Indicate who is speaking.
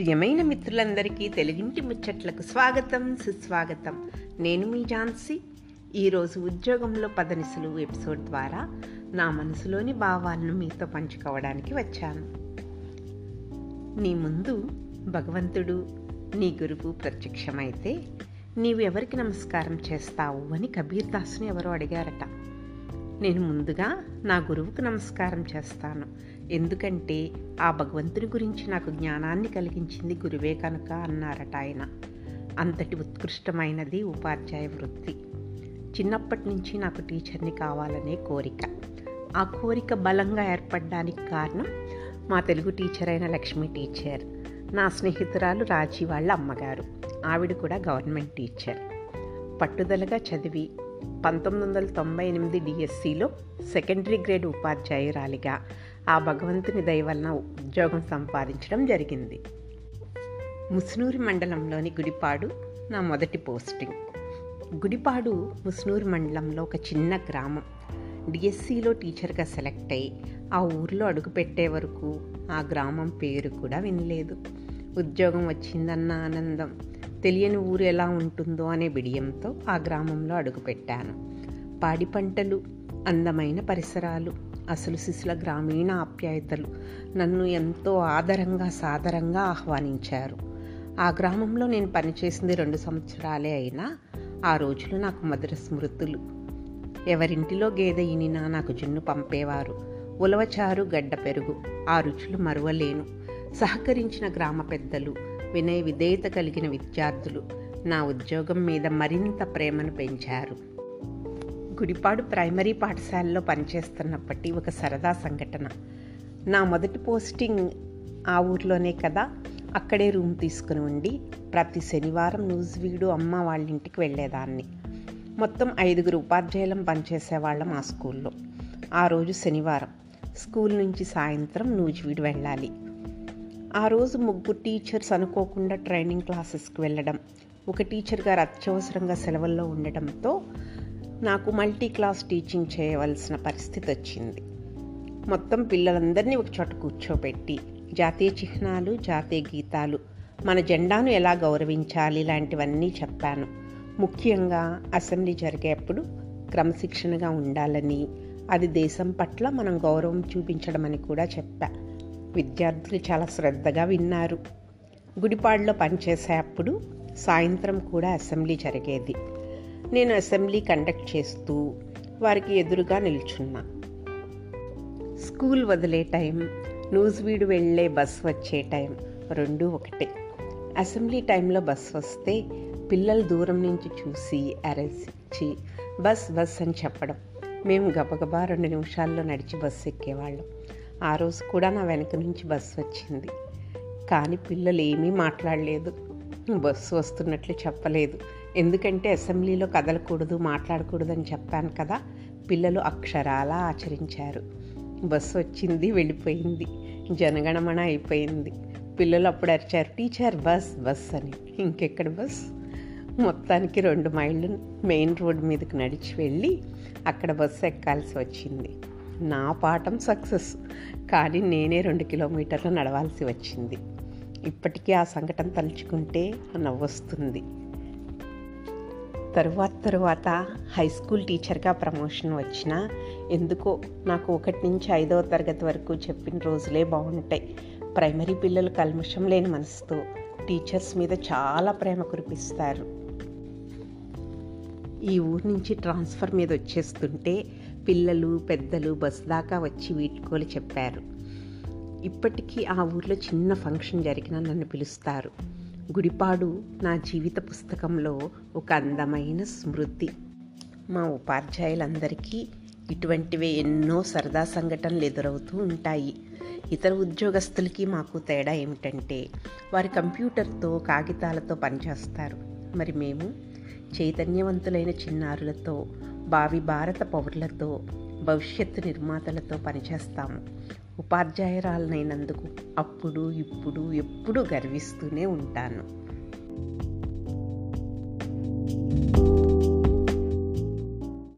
Speaker 1: ప్రియమైన మిత్రులందరికీ తెలుగింటి ముచ్చట్లకు స్వాగతం సుస్వాగతం. నేను మీ ఝాన్సీ. ఈరోజు ఉద్యోగంలో పదనిసలు ఎపిసోడ్ ద్వారా నా మనసులోని భావాలను మీతో పంచుకోవడానికి వచ్చాను. నీ ముందు భగవంతుడు నీ గురువు ప్రత్యక్షమైతే నీవు ఎవరికి నమస్కారం చేస్తావు అని కబీర్ దాస్ని ఎవరో అడిగారట. నేను ముందుగా నా గురువుకు నమస్కారం చేస్తాను. ఎందుకంటే ఆ భగవంతుని గురించి నాకు జ్ఞానాన్ని కలిగించింది గురువే కనుక అన్నారట ఆయన. అంతటి ఉత్కృష్టమైనది ఉపాధ్యాయ వృత్తి. చిన్నప్పటి నుంచి నాకు టీచర్ని కావాలనే కోరిక. ఆ కోరిక బలంగా ఏర్పడడానికి కారణం మా తెలుగు టీచర్ అయిన లక్ష్మి టీచర్ నా స్నేహితురాలు రాజీ వాళ్ళ అమ్మగారు. ఆవిడ కూడా గవర్నమెంట్ టీచర్. పట్టుదలగా చదివి పంతొమ్మిది వందల తొంభై ఎనిమిది డిఎస్సిలో సెకండరీ గ్రేడ్ ఉపాధ్యాయురాలిగా. ఆ భగవంతుని దయ వలన ఉద్యోగం సంపాదించడం జరిగింది. ముస్నూరు మండలంలోని గుడిపాడు నా మొదటి పోస్టింగ్. గుడిపాడు ముస్నూరు మండలంలో ఒక చిన్న గ్రామం. డిఎస్సిలో టీచర్గా సెలెక్ట్ అయ్యి ఆ ఊర్లో అడుగుపెట్టే వరకు ఆ గ్రామం పేరు కూడా వినలేదు. ఉద్యోగం వచ్చిందన్న ఆనందం. తెలియని ఊరు ఎలా ఉంటుందో అనే బిడియంతో ఆ గ్రామంలో అడుగుపెట్టాను. పాడి పంటలు అందమైన పరిసరాలు అసలు శిశుల గ్రామీణ ఆప్యాయతలు నన్ను ఎంతో ఆదరంగా సాదరంగా ఆహ్వానించారు. ఆ గ్రామంలో నేను పనిచేసింది రెండు సంవత్సరాలే అయినా ఆ రోజులు నాకు మధుర స్మృతులు. ఎవరింటిలో గేదె ఇనినా నాకు జున్ను పంపేవారు. ఉలవచారు గడ్డ పెరుగు ఆ రుచులు మరువలేను. సహకరించిన గ్రామ పెద్దలు వినయ విధేయత కలిగిన విద్యార్థులు నా ఉద్యోగం మీద మరింత ప్రేమను పెంచారు. గుడిపాడు ప్రైమరీ పాఠశాలలో పనిచేస్తున్నప్పటి ఒక సరదా సంఘటన. నా మొదటి పోస్టింగ్ ఆ ఊర్లోనే కదా? అక్కడే రూమ్ తీసుకుని ఉండి ప్రతి శనివారం వీడు అమ్మ వాళ్ళ ఇంటికి వెళ్ళేదాన్ని. మొత్తం ఐదుగురు ఉపాధ్యాయులం పనిచేసేవాళ్ళం ఆ స్కూల్లో. ఆ రోజు శనివారం. స్కూల్ నుంచి సాయంత్రం నూజివీడు వెళ్ళాలి. ఆ రోజు ముగ్గురు టీచర్స్ అనుకోకుండా ట్రైనింగ్ క్లాసెస్కి వెళ్ళడం. ఒక టీచర్ గారు అత్యవసరంగా సెలవుల్లో ఉండడంతో నాకు మల్టీ క్లాస్ టీచింగ్ చేయవలసిన పరిస్థితి వచ్చింది. మొత్తం పిల్లలందరినీ ఒక చోట కూర్చోబెట్టి జాతీయ చిహ్నాలు జాతీయ గీతాలు మన జెండాను ఎలా గౌరవించాలి ఇలాంటివన్నీ చెప్పాను. ముఖ్యంగా అసెంబ్లీ జరిగేప్పుడు క్రమశిక్షణగా ఉండాలని అది దేశం పట్ల మనం గౌరవం చూపించడం అని కూడా చెప్పా. విద్యార్థులు చాలా శ్రద్ధగా విన్నారు. గుడిపాడులో పనిచేసేటప్పుడు సాయంత్రం కూడా అసెంబ్లీ జరిగేది. నేను అసెంబ్లీ కండక్ట్ చేస్తూ వారికి ఎదురుగా నిల్చున్నా. స్కూల్ వదిలే టైం నూజివీడు వెళ్ళే బస్ వచ్చే టైం రెండు ఒకటే. అసెంబ్లీ టైంలో బస్ వస్తే పిల్లలు దూరం నుంచి చూసి అరెసి బస్ బస్ అని చెప్పడం. మేము గబగబా రెండు నిమిషాల్లో నడిచి బస్సు ఎక్కేవాళ్ళం. ఆ రోజు కూడా నా వెనక నుంచి బస్సు వచ్చింది. కానీ పిల్లలు ఏమీ మాట్లాడలేదు. బస్సు వస్తున్నట్లు చెప్పలేదు. ఎందుకంటే అసెంబ్లీలో కదలకూడదు మాట్లాడకూడదు అని చెప్పాను కదా పిల్లలు అక్షరాలా ఆచరించారు. బస్సు వచ్చింది వెళ్ళిపోయింది. జనగణమన అయిపోయింది. పిల్లలు అప్పుడు అరిచారు టీచర్ బస్ బస్ అని. ఇంకెక్కడ బస్? మొత్తానికి రెండు మైళ్ళు మెయిన్ రోడ్ మీదకి నడిచి వెళ్ళి అక్కడ బస్సు ఎక్కాల్సి వచ్చింది. నా పాఠం సక్సెస్. కానీ నేనే రెండు కిలోమీటర్లు నడవాల్సి వచ్చింది. ఇప్పటికీ ఆ సంఘటన తలుచుకుంటే నవ్వొస్తుంది. తరువాత తరువాత హై స్కూల్ టీచర్గా ప్రమోషన్ వచ్చినా ఎందుకో నాకు ఒకటి నుంచి ఐదవ తరగతి వరకు చెప్పిన రోజులే బాగుంటాయి. ప్రైమరీ పిల్లలు కల్మషం లేని మనసుతో టీచర్స్ మీద చాలా ప్రేమ కురిపిస్తారు. ఈ ఊరు నుంచి ట్రాన్స్ఫర్ మీద వచ్చేస్తుంటే పిల్లలు పెద్దలు బస్ దాకా వచ్చి వీడ్కోలు చెప్పారు. ఇప్పటికీ ఆ ఊర్లో చిన్న ఫంక్షన్ జరిగిన నన్ను పిలుస్తారు. గుడిపాడు నా జీవిత పుస్తకంలో ఒక అందమైన స్మృతి. మా ఉపాధ్యాయులందరికీ ఇటువంటివే ఎన్నో సరదా సంఘటనలు ఎదురవుతూ ఉంటాయి. ఇతర ఉద్యోగస్తులకి మాకు తేడా ఏమిటంటే వారి కంప్యూటర్తో కాగితాలతో పనిచేస్తారు. మరి మేము చైతన్యవంతులైన చిన్నారులతో భావి భారత పౌరులతో భవిష్యత్తు నిర్మాతలతో పనిచేస్తాము ఉపాధ్యాయురాలనైనందుకు అప్పుడు ఇప్పుడు ఎప్పుడూ గర్విస్తూనే ఉంటాను.